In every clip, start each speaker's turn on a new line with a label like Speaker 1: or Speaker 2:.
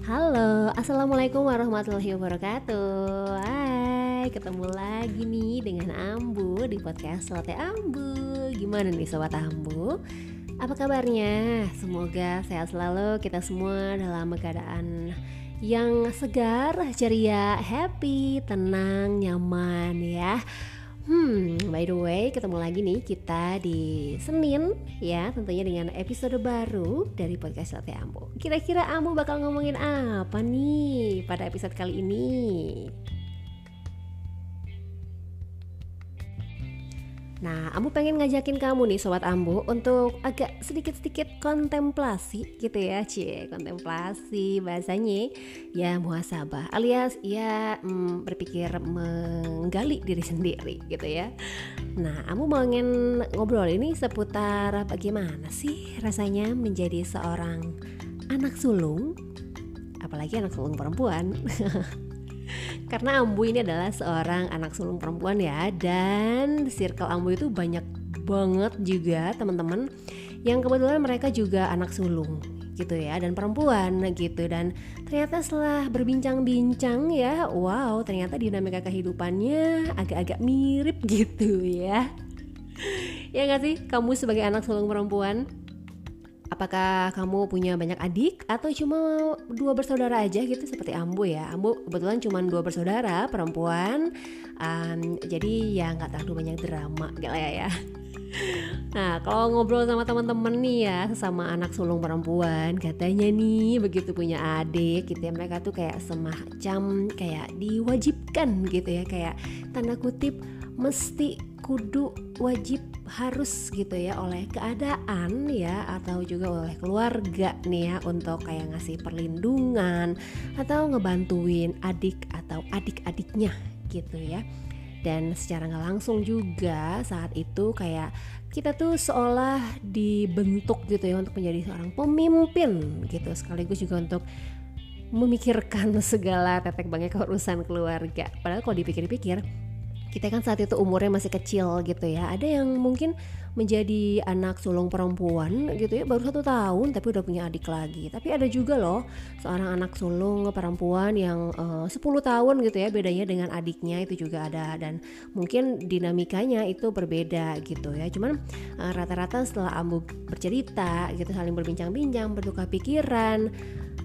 Speaker 1: Halo, Assalamualaikum warahmatullahi wabarakatuh Hai, ketemu lagi nih dengan Ambu di podcast Sote Ambu Gimana nih Sobat Ambu? Apa kabarnya? Semoga sehat selalu kita semua dalam keadaan yang segar, ceria, happy, tenang, nyaman ya Hmm, by the way, ketemu lagi nih kita di Senin ya, tentunya dengan episode baru dari podcast Latte Ambo. Kira-kira Ambo bakal ngomongin apa nih pada episode kali ini? Nah, Ambu pengen ngajakin kamu nih Sobat Ambu untuk agak sedikit-sedikit kontemplasi gitu ya Cie, kontemplasi bahasanya ya muhasabah alias ya hmm, berpikir menggali diri sendiri gitu ya. Nah, Ambu mau ingin ngobrol ini seputar bagaimana sih rasanya menjadi seorang anak sulung? Apalagi anak sulung perempuan karena Ambu ini adalah seorang anak sulung perempuan ya dan circle Ambu itu banyak banget juga teman-teman yang kebetulan mereka juga anak sulung gitu ya dan perempuan gitu. Dan ternyata setelah berbincang-bincang ya wow ternyata dinamika kehidupannya agak-agak mirip gitu ya. Ya gak sih? Kamu sebagai anak sulung perempuan Apakah kamu punya banyak adik atau cuma dua bersaudara aja gitu seperti Ambu ya? Ambu kebetulan cuma dua bersaudara perempuan, um, jadi ya nggak terlalu banyak drama gitu ya ya. Nah kalau ngobrol sama teman-teman nih ya sesama anak sulung perempuan katanya nih begitu punya adik gitu ya mereka tuh kayak semacam kayak diwajibkan gitu ya kayak tanda kutip mesti kudu wajib harus gitu ya oleh keadaan ya atau juga oleh keluarga nih ya untuk kayak ngasih perlindungan atau ngebantuin adik atau adik-adiknya gitu ya. Dan secara nggak langsung juga saat itu kayak kita tuh seolah dibentuk gitu ya untuk menjadi seorang pemimpin gitu. Sekaligus juga untuk memikirkan segala tetek bangnya keurusan keluarga. Padahal kalau dipikir-pikir kita kan saat itu umurnya masih kecil gitu ya. Ada yang mungkin menjadi anak sulung perempuan gitu ya baru satu tahun tapi udah punya adik lagi. Tapi ada juga loh seorang anak sulung perempuan yang eh, uh, 10 tahun gitu ya bedanya dengan adiknya itu juga ada. Dan mungkin dinamikanya itu berbeda gitu ya. Cuman rata rata-rata setelah Ambu bercerita gitu saling berbincang-bincang bertukar pikiran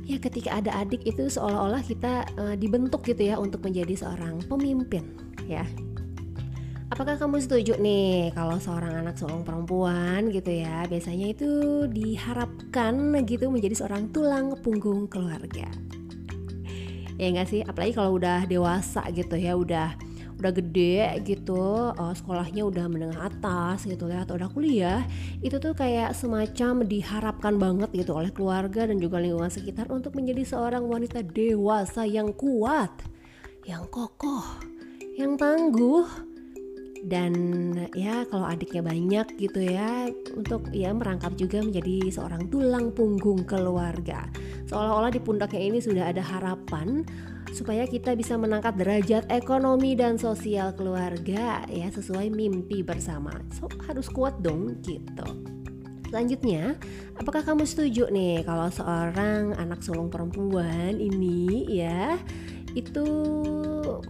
Speaker 1: ya ketika ada adik itu seolah-olah kita uh, dibentuk gitu ya untuk menjadi seorang pemimpin ya Apakah kamu setuju nih kalau seorang anak sulung perempuan gitu ya biasanya itu diharapkan gitu menjadi seorang tulang punggung keluarga? Ya enggak sih, apalagi kalau udah dewasa gitu ya, udah udah gede gitu, uh, sekolahnya udah menengah atas gitu ya atau udah kuliah, itu tuh kayak semacam diharapkan banget gitu oleh keluarga dan juga lingkungan sekitar untuk menjadi seorang wanita dewasa yang kuat, yang kokoh, yang tangguh dan ya kalau adiknya banyak gitu ya untuk ya merangkap juga menjadi seorang tulang punggung keluarga. Seolah-olah di pundaknya ini sudah ada harapan supaya kita bisa menangkap derajat ekonomi dan sosial keluarga ya sesuai mimpi bersama. So harus kuat dong gitu. Selanjutnya, apakah kamu setuju nih kalau seorang anak sulung perempuan ini ya itu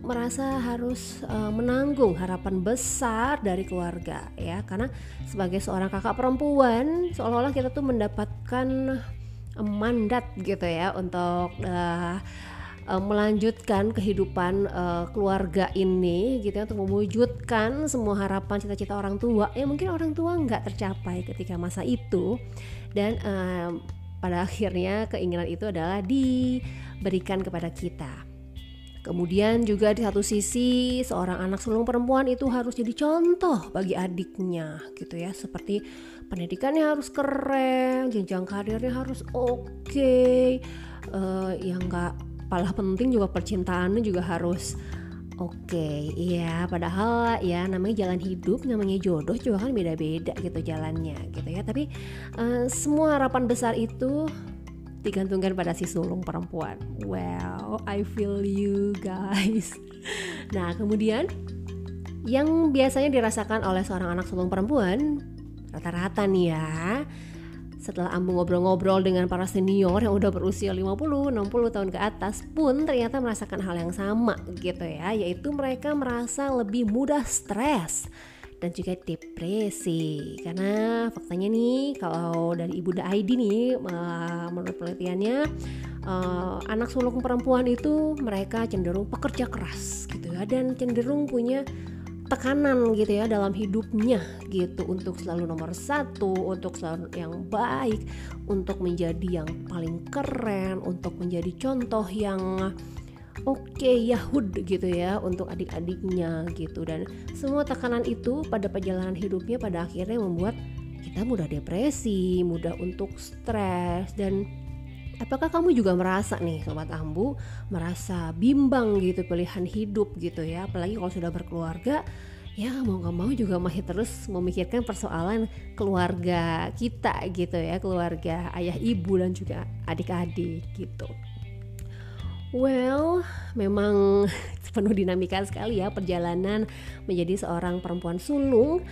Speaker 1: merasa harus uh, menanggung harapan besar dari keluarga ya. Karena sebagai seorang kakak perempuan seolah-olah kita tuh mendapatkan mandat gitu ya untuk uh, melanjutkan kehidupan uh, keluarga ini gitu ya untuk mewujudkan semua harapan cita-cita orang tua. Ya mungkin orang tua nggak tercapai ketika masa itu. Dan uh, pada akhirnya keinginan itu adalah diberikan kepada kita Kemudian juga di satu sisi seorang anak sulung perempuan itu harus jadi contoh bagi adiknya gitu ya. Seperti pendidikannya harus keren, jenjang karirnya harus oke, okay, uh, eh, yang nggak paling penting juga percintaannya juga harus oke okay, iya. Padahal ya namanya jalan hidup namanya jodoh juga kan beda-beda gitu jalannya gitu ya. Tapi uh, semua harapan besar itu digantungkan pada si sulung perempuan. Well, I feel you guys. Nah, kemudian yang biasanya dirasakan oleh seorang anak sulung perempuan rata-rata nih ya setelah Ambu ngobrol-ngobrol dengan para senior yang udah berusia 50, 60 tahun ke atas pun ternyata merasakan hal yang sama gitu ya, yaitu mereka merasa lebih mudah stres dan juga depresi. Karena faktanya nih kalau dari Ibu Aidi nih menurut penelitiannya uh, anak sulung perempuan itu mereka cenderung pekerja keras gitu ya dan cenderung punya tekanan gitu ya dalam hidupnya gitu. Untuk selalu nomor satu untuk selalu yang baik untuk menjadi yang paling keren untuk menjadi contoh yang oke okay, Yahud gitu ya untuk adik-adiknya gitu. Dan semua tekanan itu pada perjalanan hidupnya pada akhirnya membuat kita mudah depresi, mudah untuk stres. Dan apakah kamu juga merasa nih sobat Ambu merasa bimbang gitu pilihan hidup gitu ya? Apalagi kalau sudah berkeluarga ya mau nggak mau juga masih terus memikirkan persoalan keluarga kita gitu ya keluarga ayah ibu dan juga adik-adik gitu Well, memang penuh dinamika sekali ya perjalanan menjadi seorang perempuan sulung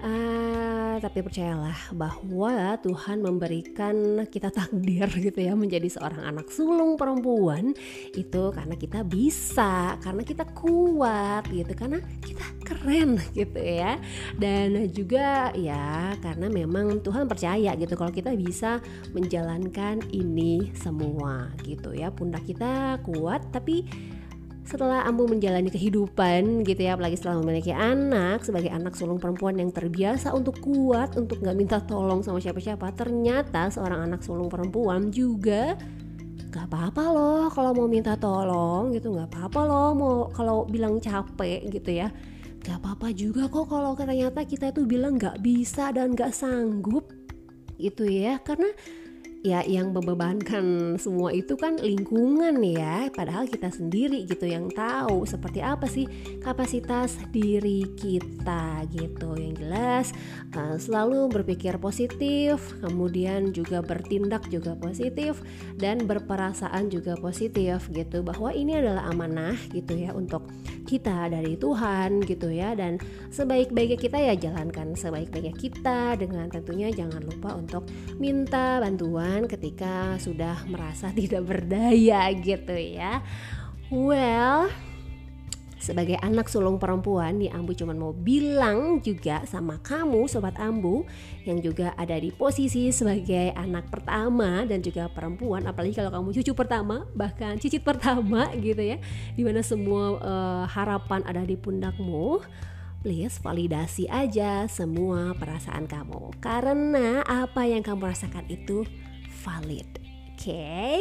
Speaker 1: Uh, tapi percayalah bahwa Tuhan memberikan kita takdir gitu ya menjadi seorang anak sulung perempuan itu karena kita bisa, karena kita kuat gitu, karena kita keren gitu ya. Dan juga ya karena memang Tuhan percaya gitu kalau kita bisa menjalankan ini semua gitu ya. Pundak kita kuat tapi setelah Ambu menjalani kehidupan gitu ya apalagi setelah memiliki anak sebagai anak sulung perempuan yang terbiasa untuk kuat untuk nggak minta tolong sama siapa-siapa ternyata seorang anak sulung perempuan juga gak apa-apa loh kalau mau minta tolong gitu nggak apa-apa loh mau kalau bilang capek gitu ya gak apa-apa juga kok kalau ternyata kita itu bilang nggak bisa dan nggak sanggup gitu ya karena ya yang membebankan semua itu kan lingkungan ya. Padahal kita sendiri gitu yang tahu seperti apa sih kapasitas diri kita gitu. Yang jelas uh, selalu berpikir positif kemudian juga bertindak juga positif dan berperasaan juga positif gitu. Bahwa ini adalah amanah gitu ya untuk kita dari Tuhan gitu ya. Dan sebaik-baiknya kita ya jalankan sebaik-baiknya kita dengan tentunya jangan lupa untuk minta bantuan ketika sudah merasa tidak berdaya gitu ya. Well, sebagai anak sulung perempuan nih Ambu cuma mau bilang juga sama kamu sobat Ambu yang juga ada di posisi sebagai anak pertama dan juga perempuan apalagi kalau kamu cucu pertama bahkan cicit pertama gitu ya di mana semua uh, harapan ada di pundakmu please validasi aja semua perasaan kamu karena apa yang kamu rasakan itu valid. Oke, okay,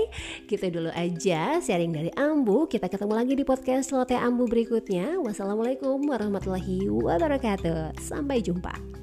Speaker 1: gitu dulu aja sharing dari Ambu. Kita ketemu lagi di podcast Lote Ambu berikutnya. Wassalamualaikum warahmatullahi wabarakatuh. Sampai jumpa.